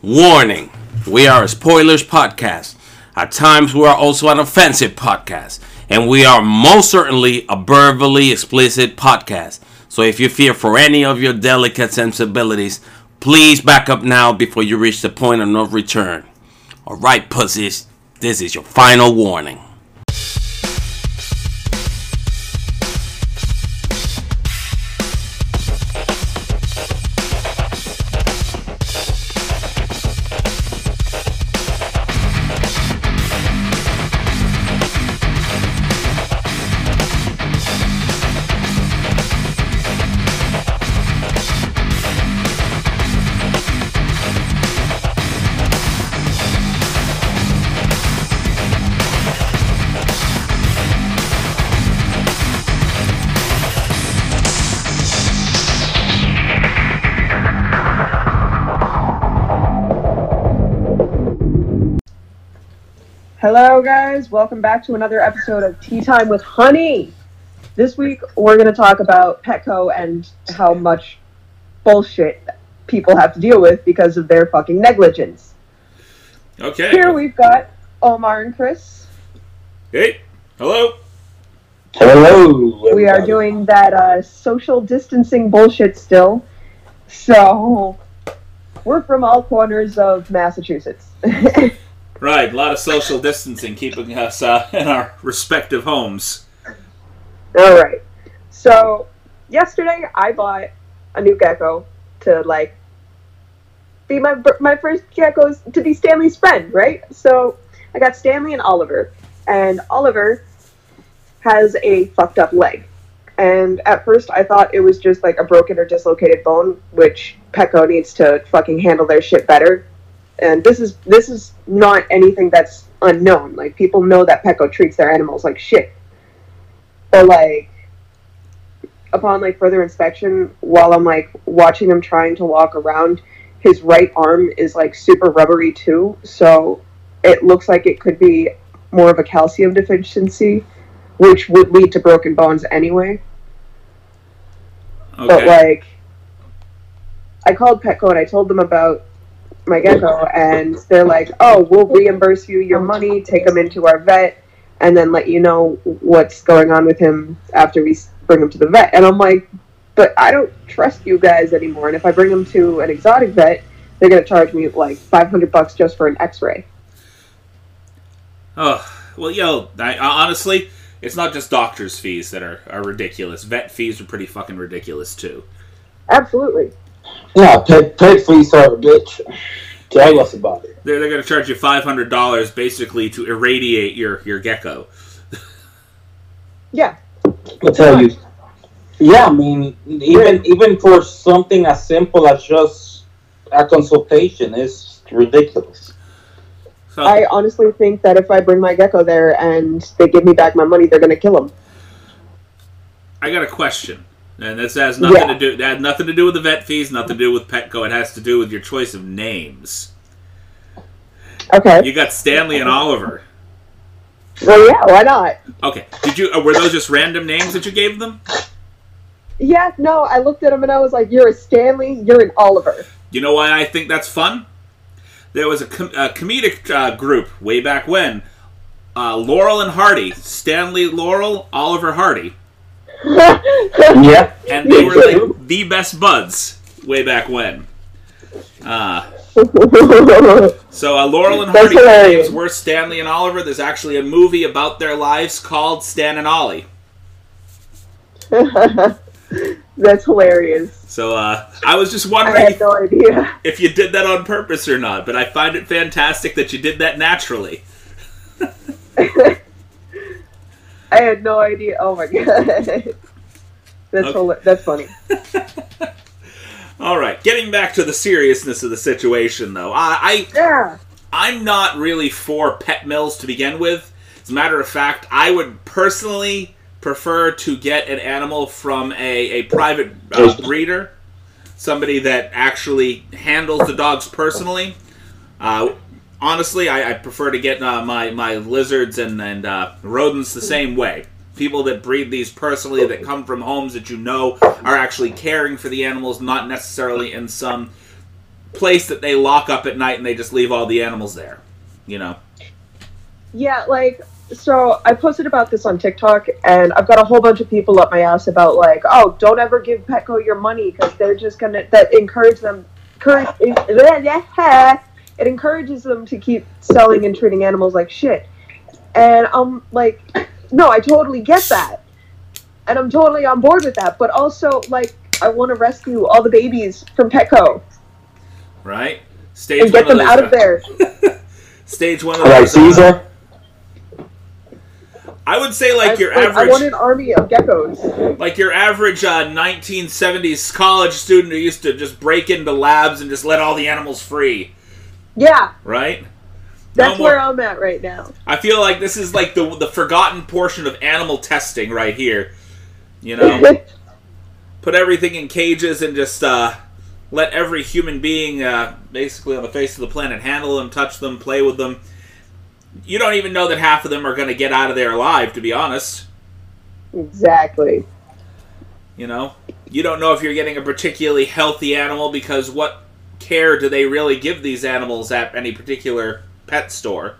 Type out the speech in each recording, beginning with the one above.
Warning We are a spoilers podcast. At times, we are also an offensive podcast. And we are most certainly a verbally explicit podcast. So if you fear for any of your delicate sensibilities, please back up now before you reach the point of no return. Alright, pussies, this is your final warning. Hello, guys. Welcome back to another episode of Tea Time with Honey. This week, we're going to talk about Petco and how much bullshit people have to deal with because of their fucking negligence. Okay. Here we've got Omar and Chris. Hey. Hello. Hello. We are doing that uh, social distancing bullshit still. So, we're from all corners of Massachusetts. Right. A lot of social distancing keeping us uh, in our respective homes. All right. So yesterday I bought a new gecko to like be my my first geckos to be Stanley's friend, right? So I got Stanley and Oliver, and Oliver has a fucked up leg. And at first I thought it was just like a broken or dislocated bone, which Petco needs to fucking handle their shit better. And this is this is not anything that's unknown. Like people know that Petco treats their animals like shit. But like upon like further inspection, while I'm like watching him trying to walk around, his right arm is like super rubbery too. So it looks like it could be more of a calcium deficiency, which would lead to broken bones anyway. Okay. But like, I called Petco and I told them about my gecko, and they're like, "Oh, we'll reimburse you your money, take him into our vet, and then let you know what's going on with him after we bring him to the vet." And I'm like, "But I don't trust you guys anymore. And if I bring him to an exotic vet, they're gonna charge me like 500 bucks just for an X-ray." oh, well, yo, I, I- honestly, it's not just doctors' fees that are, are ridiculous. Vet fees are pretty fucking ridiculous, too. Absolutely. Yeah, pet, pet fees are a bitch. Tell us about it. They're, they're going to charge you $500 basically to irradiate your, your gecko. Yeah. I'll tell you. Yeah, I mean, even even for something as simple as just a consultation is ridiculous. So, I honestly think that if I bring my gecko there and they give me back my money, they're gonna kill him. I got a question. And this has nothing Yeah. to do. That had nothing to do with the vet fees. Nothing to do with Petco. It has to do with your choice of names. Okay. You got Stanley and Oliver. Well, yeah. Why not? Okay. Did you? Uh, were those just random names that you gave them? Yeah, no, I looked at him and I was like, "You're a Stanley. You're an Oliver." You know why I think that's fun? There was a, com- a comedic uh, group way back when. Uh, Laurel and Hardy, Stanley Laurel, Oliver Hardy, Yeah. and they were like the best buds way back when. Uh, so uh, Laurel and Hardy names were Stanley and Oliver. There's actually a movie about their lives called Stan and Ollie. That's hilarious. So uh, I was just I wondering had no idea. if you did that on purpose or not, but I find it fantastic that you did that naturally. I had no idea. Oh my god. That's Okay. hila- that's funny. All right, getting back to the seriousness of the situation, though, I, I Yeah. I'm not really for pet mills to begin with. As a matter of fact, I would personally prefer to get an animal from a, a private uh, breeder, somebody that actually handles the dogs personally. Uh, honestly, I, I prefer to get uh, my my lizards and and uh, rodents the same way. People that breed these personally, that come from homes that you know are actually caring for the animals, not necessarily in some place that they lock up at night and they just leave all the animals there. You know. Yeah, like so I posted about this on TikTok and I've got a whole bunch of people up my ass about like, oh, don't ever give Petco your money because they're just gonna that encourage them encourage it encourages them to keep selling and treating animals like shit. And I'm like, no, I totally get that. And I'm totally on board with that. But also, like, I want to rescue all the babies from Petco Right. Stage and get one them of out those, of there. Stage one of All right, those, uh, Caesar. I would say like I, your like, I want an army of geckos. like your average uh, 1970s college student who used to just break into labs and just let all the animals free, Yeah, right? that's No where I'm at right now. I feel like this is like the the forgotten portion of animal testing right here. You know, put everything in cages and just uh, let every human being, uh, basically on the face of the planet, handle them, touch them, play with them. You don't even know that half of them are going to get out of there alive. To be honest, exactly. you know, you don't know if you're getting a particularly healthy animal because what care do they really give these animals at any particular pet store?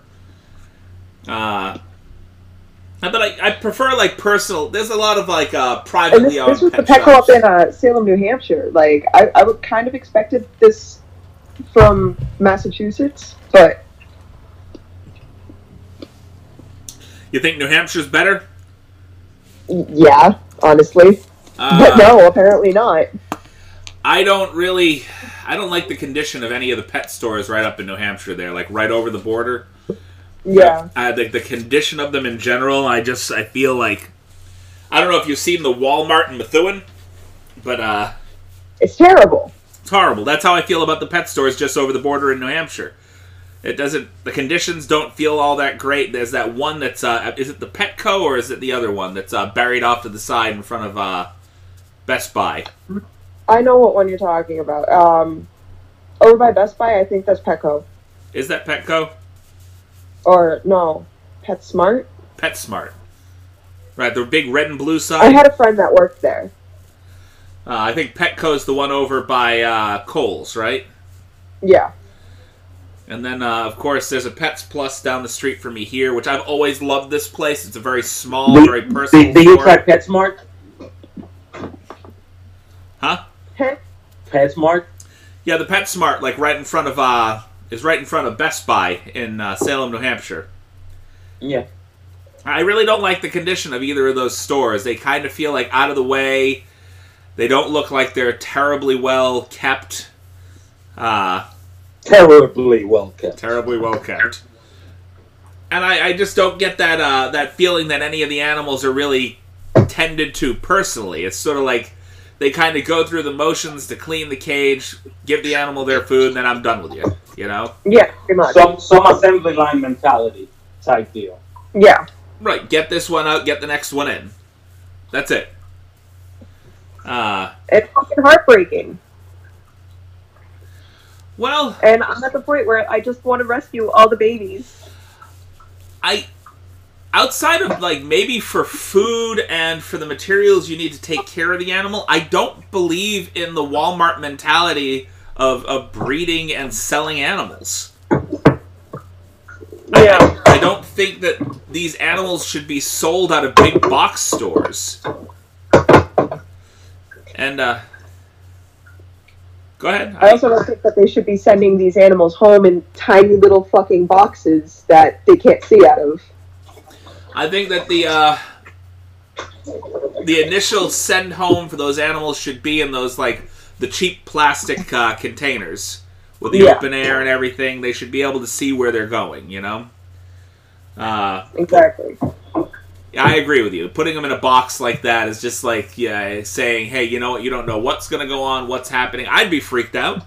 Uh, but I, I prefer like personal. There's a lot of like uh, privately this, owned this was the pet Petco up shops. in uh, Salem, New Hampshire. Like, I, I would kind of expected this from Massachusetts, but You think New Hampshire's better? yeah, honestly. Uh, but no, apparently not. I don't really. I don't like the condition of any of the pet stores right up in New Hampshire. There, like right over the border. Yeah. Uh, the, the condition of them in general, I just I feel like I don't know if you've seen the Walmart in Methuen, but uh, It's terrible. it's horrible. That's how I feel about the pet stores just over the border in New Hampshire. It doesn't. The conditions don't feel all that great. There's that one that's uh, is it the Petco or is it the other one that's uh, buried off to the side in front of uh, Best Buy? I know what one you're talking about. Um, over by Best Buy, I think that's Petco. Is that Petco? Or, no, PetSmart. PetSmart. Right, the big red and blue side. I had a friend that worked there. Uh, I think Petco's the one over by uh, Kohl's, right? Yeah. And then, uh, of course, there's a Pets Plus down the street from me here, which I've always loved this place. It's a very small, Do, very personal do, do you store. try PetSmart? Huh? PetSmart? Yeah, the PetSmart, like right in front of, uh, is right in front of Best Buy in uh, Salem, New Hampshire. Yeah. I really don't like the condition of either of those stores. They kind of feel like out of the way. They don't look like they're terribly well kept. Uh, Terribly well kept. terribly well kept. And I, I just don't get that uh, that feeling that any of the animals are really tended to personally. It's sort of like they kind of go through the motions to clean the cage, give the animal their food, and then I'm done with you. You know, Yeah, pretty much. Some some assembly line mentality type deal. yeah. right? Get this one out, get the next one in. That's it. Uh, It's fucking heartbreaking. well, And I'm at the point where I just want to rescue all the babies. I outside of like maybe for food and for the materials you need to take care of the animal, I don't believe in the Walmart mentality of, of breeding and selling animals. Yeah. I don't think that these animals should be sold out of big box stores. And uh Go ahead. I also don't think that they should be sending these animals home in tiny little fucking boxes that they can't see out of. I think that the uh, the initial send home for those animals should be in those like the cheap plastic uh, containers with the Yeah. open air and everything. They should be able to see where they're going. You know. Uh, Exactly. I agree with you. Putting them in a box like that is just like yeah, saying, "Hey, you know what? You don't know what's going to go on, what's happening." I'd be freaked out.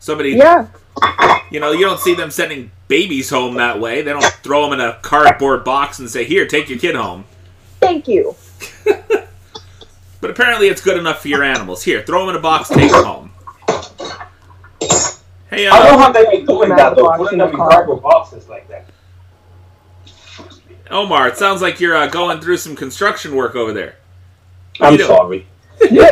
Somebody, Yeah. You know, you don't see them sending babies home that way. They don't throw them in a cardboard box and say, "Here, take your kid home." Thank you. But apparently, it's good enough for your animals. Here, throw them in a box, take them home. Hey, I don't know uh, how they be doing that though, Box putting in them in cardboard boxes like that. Omar, it sounds like you're uh, going through some construction work over there. I'm You know- sorry.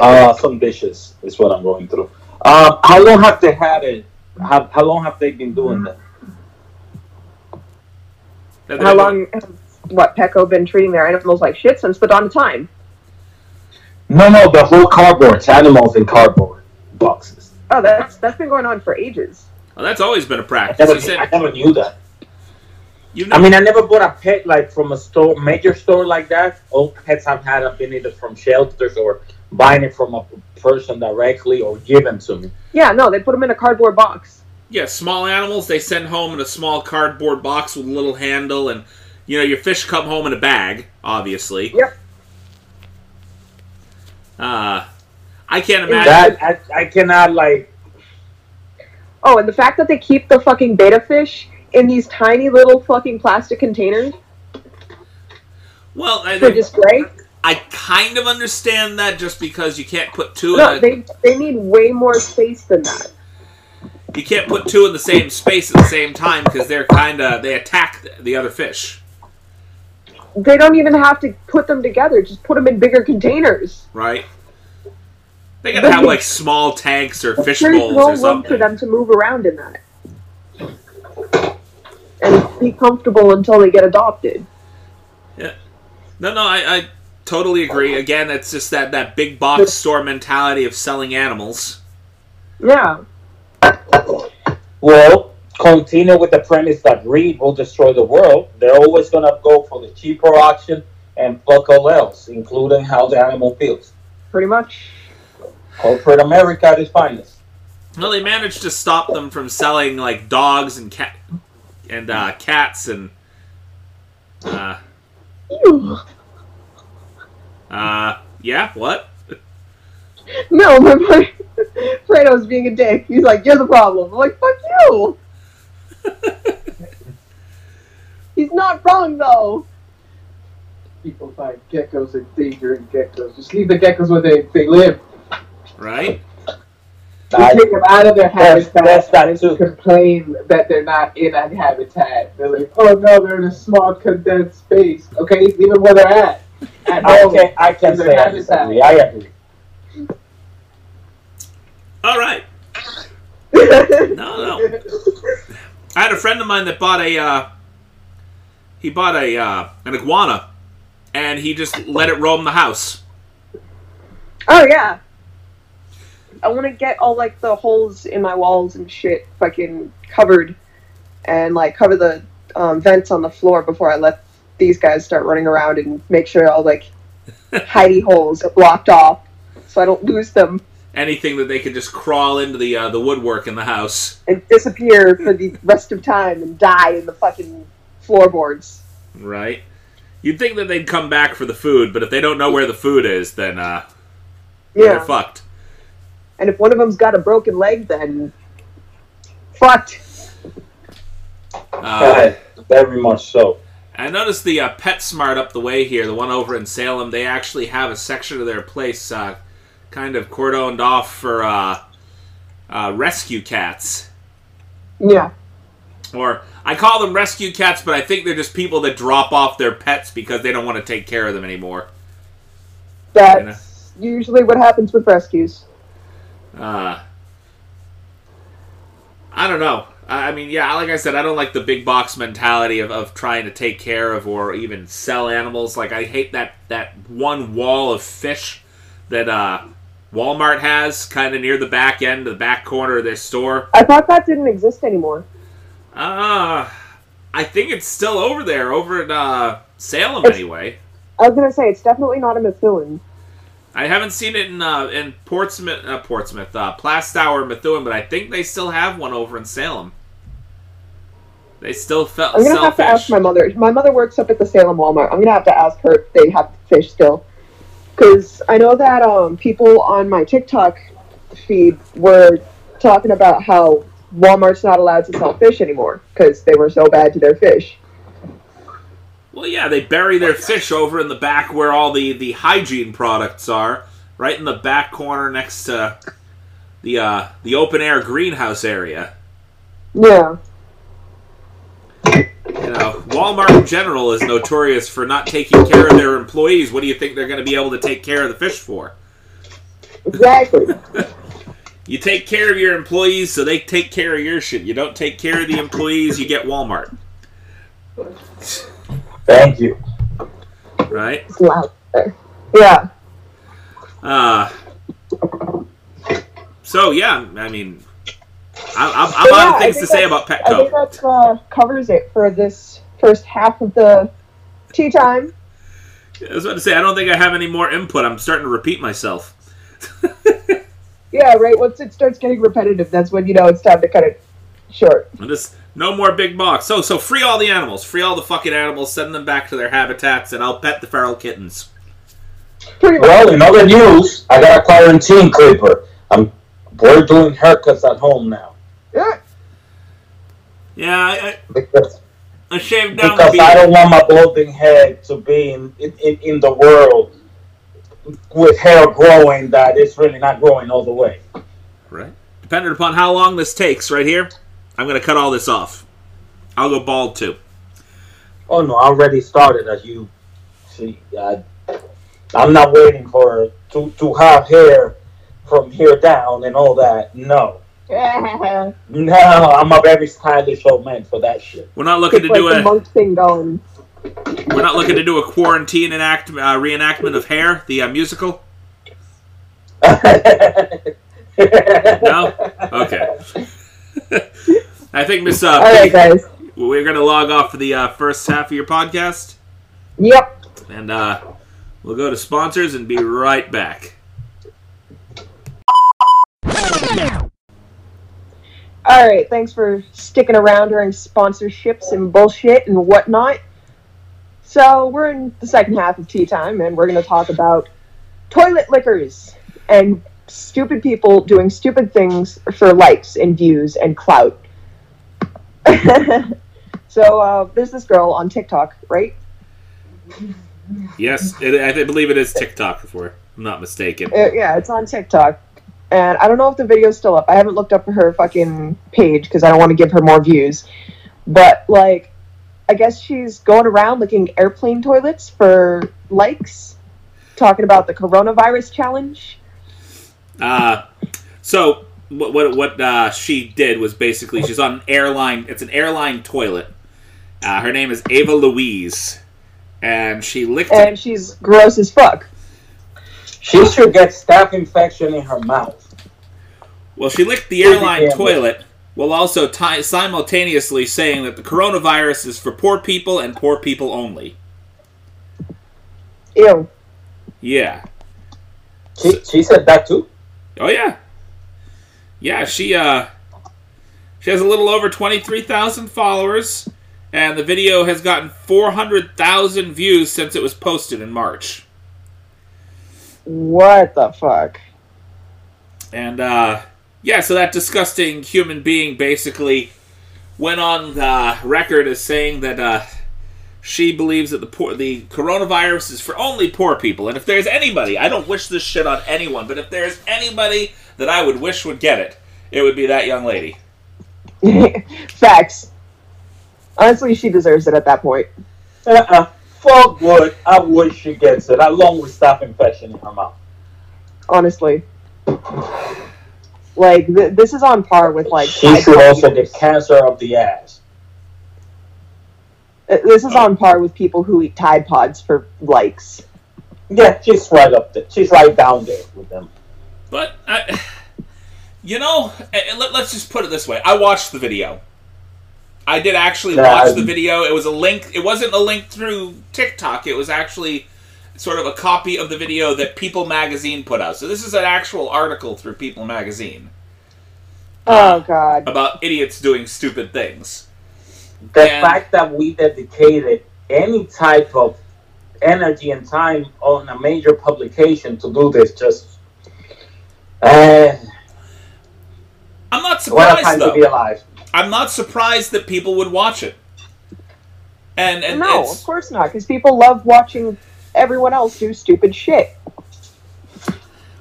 uh, some dishes is what I'm going through. Um, how long have they had it How, how long have they been doing that? That How long has what Petco been treating their animals like shit since the dawn of time? No, no, the whole cardboard, animals in cardboard boxes. Oh, that's that's been going on for ages. Well, that's always been a practice. never, said- I never knew that. you know, I mean, I never bought a pet like from a store, major store like that. All pets I've had have been either from shelters or buying it from a person directly or given to me. Yeah, no, they put them in a cardboard box. yeah, small animals they send home in a small cardboard box with a little handle, and you know your fish come home in a bag, obviously. Yep. Uh, I can't imagine. That I, I cannot like. Oh, and the fact that they keep the fucking betta fish in these tiny little fucking plastic containers well, I, for display. I kind of understand that just because you can't put two. No, in they they need way more space than that. you can't put two in the same space at the same time because they're kind of they attack the, the other fish, They don't even have to put them together. Just put them in bigger containers. right? They gotta have like small tanks or fish bowls no or room something. for them to move around in that. And be comfortable until they get adopted. Yeah. No, no, I, I totally agree. Again, it's just that, that big box store mentality of selling animals. Yeah. Well, continue with the premise that greed will destroy the world. They're always gonna go for the cheaper option and fuck all else, including how the animal feels. Pretty much. Corporate America at its finest. Well, they managed to stop them from selling like dogs and cat and uh, cats and uh, Ew. Uh, yeah. What? No, my boy Fredo's being a dick. He's like, You're the problem. I'm like, fuck you. He's not wrong though. People find geckos endangering geckos. Just leave the geckos where they, they live. Right? You I- take them out of their That's- habitat that's that and too. complain that they're not in a habitat. They're like, oh no, they're in a small condensed space. Okay, leave them where they're at. At I home. can I can in say I habitat. disagree. I agree. All right. No, no. I had a friend of mine that bought a uh, he bought a uh, an iguana, and he just let it roam the house. Oh yeah. I want to get all like the holes in my walls and shit fucking covered, and like cover the um, vents on the floor before I let these guys start running around and make sure all like hidey holes are blocked off, so I don't lose them Anything that they could just crawl into the uh, the woodwork in the house. and disappear for the rest of time and die in the fucking floorboards. Right. You'd think that they'd come back for the food, but if they don't know where the food is, then uh, yeah. they're Yeah, fucked. and if one of them's got a broken leg, then fucked. Uh, Very much so. I noticed the uh, PetSmart up the way here, the one over in Salem. They actually have a section of their place uh, kind of cordoned off for uh, uh, rescue cats. Yeah. Or I call them rescue cats, but I think they're just people that drop off their pets because they don't want to take care of them anymore. That's usually what happens with rescues. Uh, I don't know. I I mean, yeah, like I said, I don't like the big box mentality of, of trying to take care of or even sell animals. Like I hate that that one wall of fish that uh, Walmart has, kind of near the back end, the back corner of their store. I thought that didn't exist anymore. Uh, I think it's still over there, over at uh, Salem It's- anyway. I was gonna say it's definitely not a Methuen. I haven't seen it in uh, in Portsmouth, uh, Portsmouth, uh, Plaistow Methuen, but I think they still have one over in Salem. They still fel- I'm gonna have to fish. ask my mother. My mother works up at the Salem Walmart. I'm gonna have to ask her if they have fish still, because I know that um, people on my TikTok feed were talking about how Walmart's not allowed to sell fish anymore because they were so bad to their fish. Well, yeah, they bury their fish over in the back where all the, the hygiene products are, right in the back corner next to the uh, the open air greenhouse area. Yeah, You know, Walmart in general is notorious for not taking care of their employees. What do you think they're going to be able to take care of the fish for? exactly. You take care of your employees, so they take care of your shit. You don't take care of the employees, you get Walmart, Thank you. right? It's loud there. Yeah. Uh, so yeah, I mean, I, I'm, I'm But yeah, out of things think to say that's- about I think Petco. that uh, covers it for this first half of the tea time. I was about to say I don't think I have any more input. I'm starting to repeat myself. Yeah, right. Once it starts getting repetitive, that's when you know it's time to cut it short. I'm just no more big box. So so free all the animals, free all the fucking animals, send them back to their habitats, and I'll pet the feral kittens. Pretty much. Well, in other news, I got a quarantine clipper. I'm we're doing haircuts at home now Yeah. Yeah, I, because I, I shaved down the because I don't want my balding head to be in, in, in, in the world with hair growing that it's really not growing all the way. Right. Depending upon how long this takes, right here, I'm gonna cut all this off. I'll go bald too. Oh no, I already started as you see. I, I'm not waiting for to, to have hair from here down and all that. No. No, I'm a very stylish old man for that shit. We're not looking Get to like do the a monk thing going. we're not looking to do a quarantine enact uh, reenactment of Hair, the uh, musical. No? Okay. I think Miss uh, All right, guys. we're gonna log off for the uh, first half of your podcast, Yep. and uh, we'll go to sponsors and be right back. All right. Thanks for sticking around during sponsorships and bullshit and whatnot. So we're in the second half of tea time, and we're going to talk about toilet lickers and stupid people doing stupid things for likes and views and clout. so uh, there's this girl on TikTok, right? Yes, it, I believe it is TikTok, if we're not mistaken. Uh, yeah, it's on TikTok. And I don't know if the video's still up. I haven't looked up her fucking page because I don't want to give her more views. But, like, I guess she's going around looking airplane toilets for likes, talking about the coronavirus challenge. Uh, so what what, what uh, she did was basically she's on an airline. It's an airline toilet. Uh, her name is Ava Louise, and she licked it. And she's gross as fuck. She should get staph infection in her mouth. Well, she licked the airline damn toilet while also ti simultaneously saying that the coronavirus is for poor people and poor people only. Ew. Yeah. She, she said that too. Oh yeah. Yeah, she uh she has a little over 23,000 followers and the video has gotten 400,000 views since it was posted in March. What the fuck? And uh yeah, so that disgusting human being basically went on the record as saying that uh she believes that the poor, the coronavirus is for only poor people, and if there's anybody, I don't wish this shit on anyone, but if there's anybody that I would wish would get it, it would be that young lady. Facts. Honestly, she deserves it at that point. Uh-uh. Fuck wood. I wish she gets it, along with staph infection in her mouth. Honestly. Like, th- this is on par with, like, she should also users. get cancer of the ass. Uh, This is on par with people who eat Tide Pods for likes. Yeah, she's right up there. She's right down there with them. But I, you know, eh, eh, let, us just put it this way: I watched the video. I did actually Yeah, watch I- the video. It was a link. It wasn't a link through TikTok. It was actually sort of a copy of the video that People Magazine put out. So this is an actual article through People Magazine Oh, God. about idiots doing stupid things. The And- fact that we dedicated any type of energy and time on a major publication to do this just. Uh, I'm not what a surprised time to be though. alive. I'm not surprised that people would watch it. And and no, it's, of course not, because people love watching everyone else do stupid shit.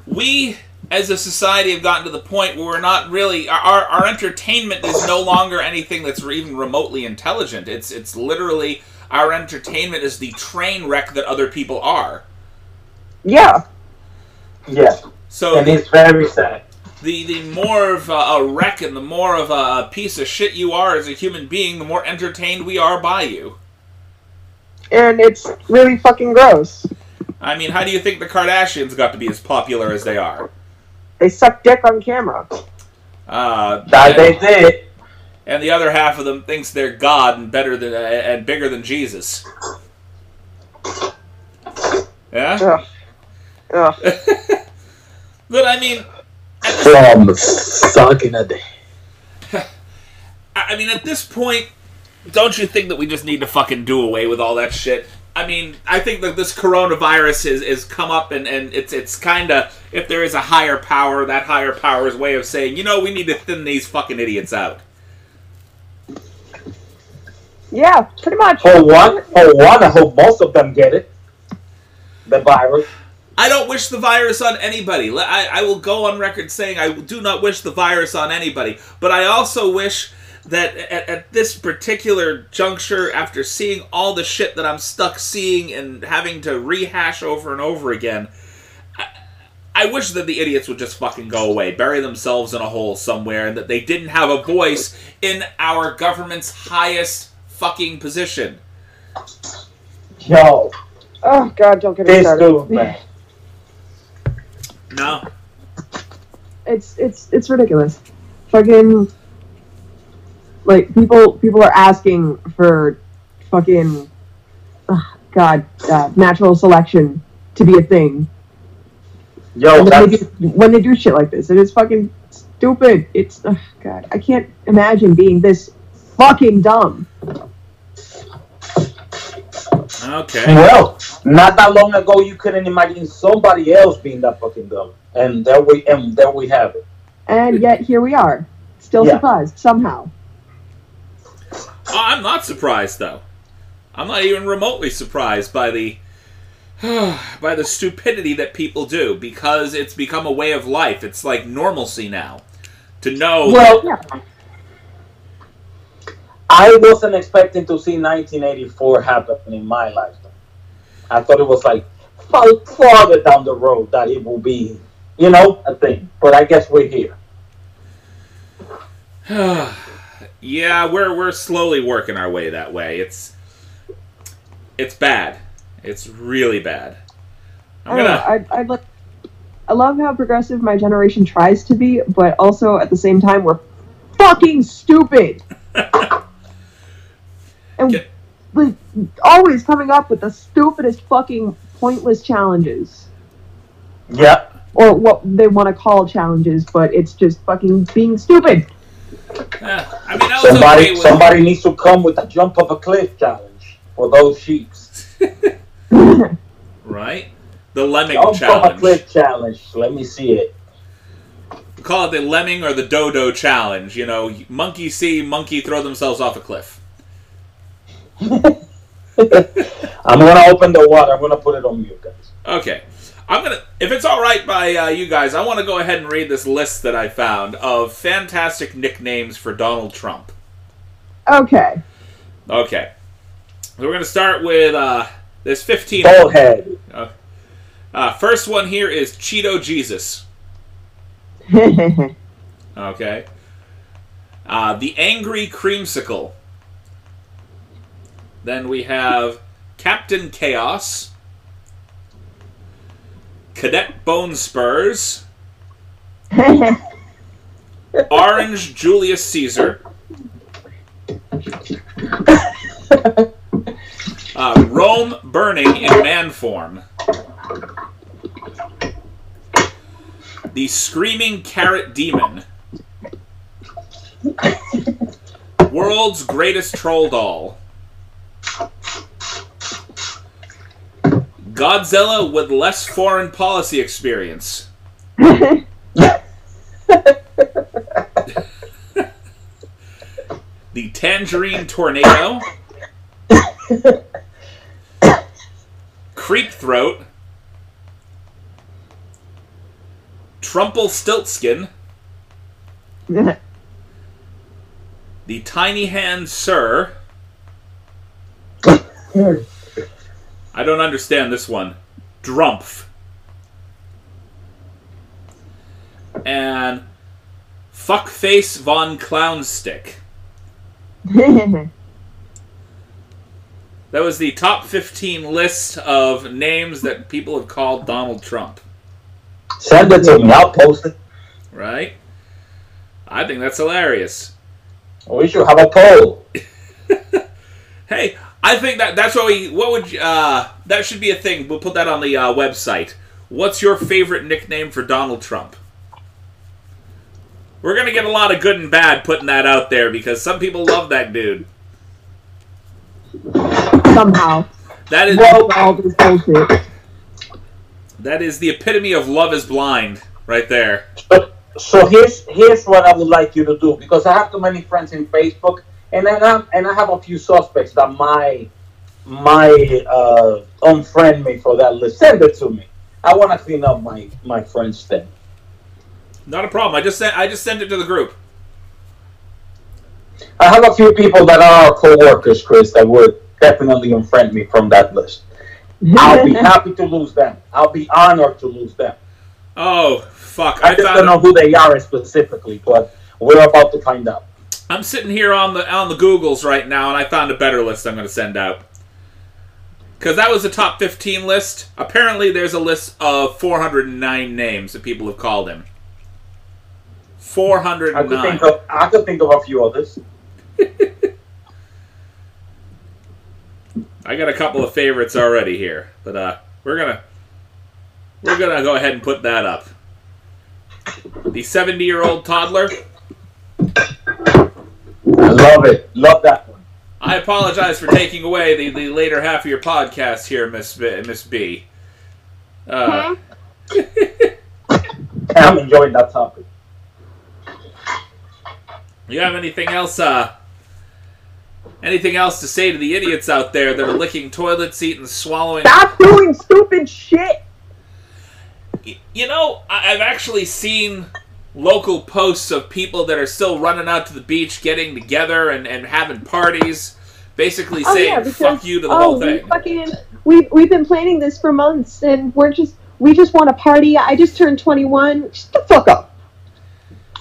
we as a society have gotten to the point where we're not really our, our entertainment is no longer anything that's even remotely intelligent it's it's literally our entertainment is the train wreck that other people are Yeah. Yeah, so and it's very sad. the the more of a, a wreck and the more of a piece of shit you are as a human being, the more entertained we are by you. And it's really fucking gross. I mean, how do you think the Kardashians got to be as popular as they are? They suck dick on camera. Uh, That they did. and the other half of them thinks they're God and better than and bigger than Jesus. Yeah, Ugh. Ugh. but I mean, From sucking a dick. I I mean, at this point, don't you think that we just need to fucking do away with all that shit? I mean, I think that this coronavirus is is come up and, and it's it's kind of if there is a higher power, that higher power's way of saying, you know, we need to thin these fucking idiots out. Yeah, pretty much. For one, for one, I hope most of them get it. The virus. I don't wish the virus on anybody. I, I will go on record saying I do not wish the virus on anybody. But I also wish that at, at this particular juncture, after seeing all the shit that I'm stuck seeing and having to rehash over and over again, I, I wish that the idiots would just fucking go away, bury themselves in a hole somewhere, and that they didn't have a voice in our government's highest fucking position. Yo, Oh god, don't get me started. dude. No. It's it's it's ridiculous. Fucking like people people are asking for fucking ugh, god uh, natural selection to be a thing. Yo, And when, they do, when they do shit like this, it is fucking stupid. It's ugh, god, I can't imagine being this fucking dumb. Okay. well, not that long ago, you couldn't imagine somebody else being that fucking dumb, and there we and there we have it. And yet here we are, still Yeah. surprised somehow. I'm not surprised though. I'm not even remotely surprised by the by the stupidity that people do because it's become a way of life. It's like normalcy now. To know Well, Yeah. I wasn't expecting to see 1984 happen in my lifetime. I thought it was like far, farther down the road that it will be, you know, a thing. But I guess we're here. Yeah, we're we're slowly working our way that way. It's it's bad. It's really bad. I'm I don't know. gonna I I look. I love how progressive my generation tries to be, but also at the same time we're fucking stupid. and Get- like always coming up with the stupidest fucking pointless challenges. Yeah. Or what they want to call challenges, but it's just fucking being stupid. Eh, I mean, Somebody, okay somebody needs to come with a jump of a cliff challenge for those sheeps. right the lemming Jump of a cliff challenge. Let me see it. Call it the lemming or the dodo challenge. You know, monkey see, monkey throw themselves off a cliff. I'm gonna open the water. I'm gonna put it on mute, guys. Okay. I'm gonna, if it's all right by uh, you guys, I want to go ahead and read this list that I found of fantastic nicknames for Donald Trump. Okay. Okay, so we're gonna start with uh, there's 15. Bullhead. Uh, first one here is Cheeto Jesus. Okay. Uh, the Angry Creamsicle. Then we have Captain Chaos. Cadet Bone Spurs. Orange Julius Caesar. Uh, Rome burning in man form. The Screaming Carrot Demon. World's Greatest Troll Doll. Godzilla with less foreign policy experience. The Tangerine Tornado. Creep Throat. Trumple Stiltskin. The Tiny Hand Sir. I don't understand this one. Drumpf. And Fuckface von Clownstick. That was the top 15 list of names that people have called Donald Trump. Send it to me. I'll post it. Right? I think that's hilarious. We should have a poll. Hey, I think that that's what we. What would uh that should be a thing. We'll put that on the uh, website. What's your favorite nickname for Donald Trump? We're gonna get a lot of good and bad putting that out there because some people love that dude. Somehow. That is Well, all this bullshit. that is the epitome of love is blind right there. So, so here's here's what I would like you to do because I have too many friends in Facebook, and then I'm, and I have a few suspects that my my uh, unfriend me for that list. Send it to me. I want to clean up my my friends thing. Not a problem. I just sent I just sent it to the group. I have a few people that are co-workers, Chris, that would definitely unfriend me from that list. I'll be happy to lose them. I'll be honored to lose them. Oh fuck! I I just don't know who they are specifically, but we're about to find out. I'm sitting here on the on the Googles right now, and I found a better list. I'm going to send out because that was the top 15 list. Apparently, there's a list of 409 names that people have called him. I could 409. think of I could think of a few others. I got a couple of favorites already here, but uh, we're gonna we're gonna go ahead and put that up. The 70 year old toddler. Love it. Love that one. I apologize for taking away the, the later half of your podcast here, Miss B, Miss B. Uh, I'm enjoying that topic. you have anything else? Uh, anything else to say to the idiots out there that are licking toilet seat and swallowing? Stop doing stupid shit. You know, I've actually seen local posts of people that are still running out to the beach, getting together and, and having parties, basically Oh, saying yeah, because, "fuck you" to the oh, whole we thing. fucking we we've been planning this for months, and we're just we just want to party. I just turned twenty one. Shut the fuck up.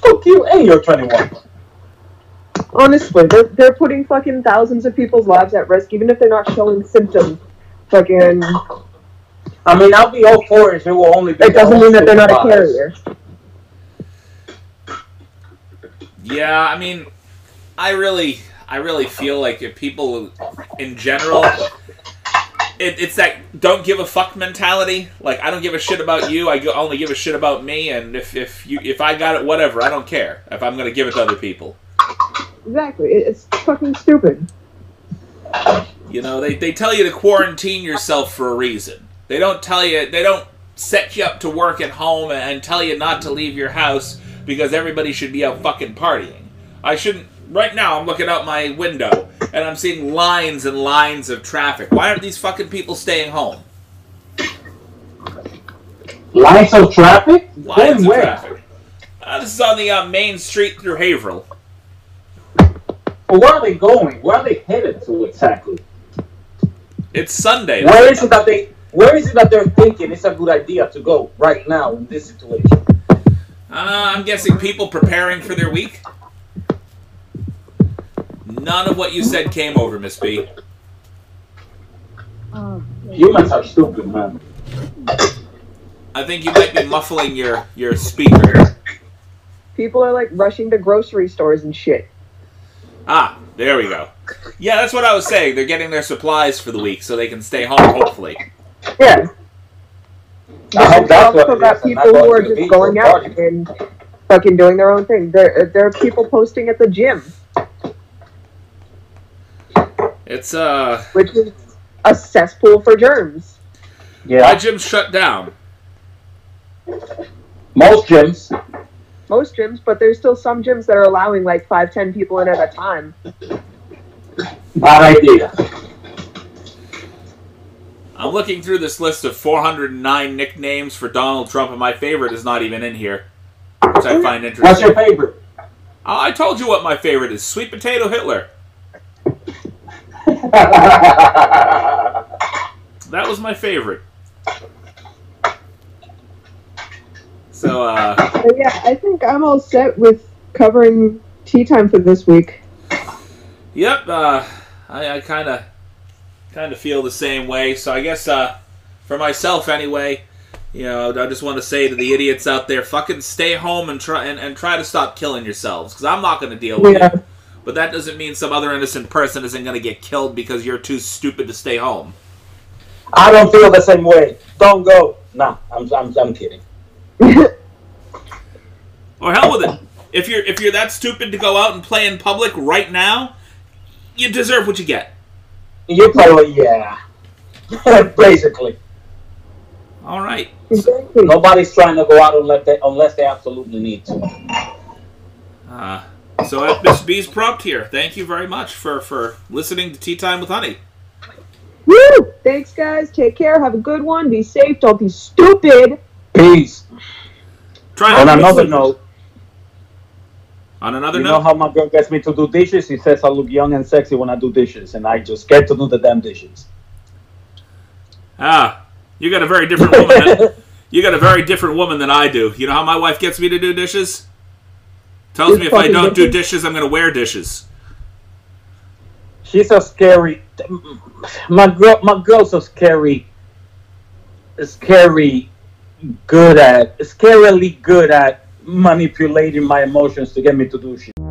Fuck you and you're 21. Honestly, they're they're putting fucking thousands of people's lives at risk, even if they're not showing symptoms. Fucking, I mean, I'll be all for it if it will only be. it doesn't mean that they're not a supervised. carrier. Yeah, I mean, I really, I really feel like if people in general, it, it's that don't give a fuck mentality. Like I don't give a shit about you. I only give a shit about me. And if if you if I got it, whatever. I don't care if I'm gonna give it to other people. Exactly, it's fucking stupid. You know, they they tell you to quarantine yourself for a reason. They don't tell you. They don't set you up to work at home and, and tell you not to leave your house because everybody should be out fucking partying. I shouldn't. Right now, I'm looking out my window and I'm seeing lines and lines of traffic. Why aren't these fucking people staying home? Lines of traffic? Lines of where? traffic. Uh, this is on the uh, main street through Haverhill. But where are they going? Where are they headed to exactly? It's Sunday. Where is it that they? Where is it that they're thinking it's a good idea to go right now in this situation? Uh, I'm guessing people preparing for their week. None of what you said came over, Miss B. Humans are stupid, man. I think you might be muffling your your speaker. People are like rushing to grocery stores and shit. Ah, there we go. Yeah, that's what I was saying. They're getting their supplies for the week so they can stay home, hopefully. Yeah. I hope that's what also it got people who are just going out partying. and fucking doing their own thing. There, there are people posting at the gym, It's uh, which is a cesspool for germs. my Yeah, gym's shut down. most gyms. Most gyms, but there's still some gyms that are allowing like five, ten people in at a time. Bad idea. I'm looking through this list of 409 nicknames for Donald Trump, and my favorite is not even in here, which I find interesting. What's your favorite? I told you what my favorite is: Sweet Potato Hitler. That was my favorite. So, uh, But yeah, I think I'm all set with covering tea time for this week. Yep, uh, I, I kind of kind of feel the same way. So I guess uh, for myself anyway, you know, I just want to say to the idiots out there, fucking stay home and try and, and try to stop killing yourselves because I'm not going to deal with Yeah. it. But that doesn't mean some other innocent person isn't going to get killed because you're too stupid to stay home. I don't feel the same way. Don't go. Nah, I'm, I'm, I'm kidding. Or hell with it. If you're if you're that stupid to go out and play in public right now, you deserve what you get. You probably, yeah. Basically. All right. exactly. Nobody's trying to go out unless they, unless they absolutely need to. Uh, so at Miss B's prompt here. Thank you very much for for listening to Tea Time with Honey. Woo! Thanks, guys. Take care. Have a good one. Be safe. Don't be stupid. Peace. Try On not to be another note, On another you note. know how my girl gets me to do dishes? She says I look young and sexy when I do dishes, and I just get to do the damn dishes. Ah, you got a very different woman. Than, you got a very different woman than I do. You know how my wife gets me to do dishes? Tells Just me if I don't do dishes? dishes, I'm going to wear dishes. She's a scary. My girl, my girl's a scary. Scary, good at. Scarily good at manipulating my emotions to get me to do shit.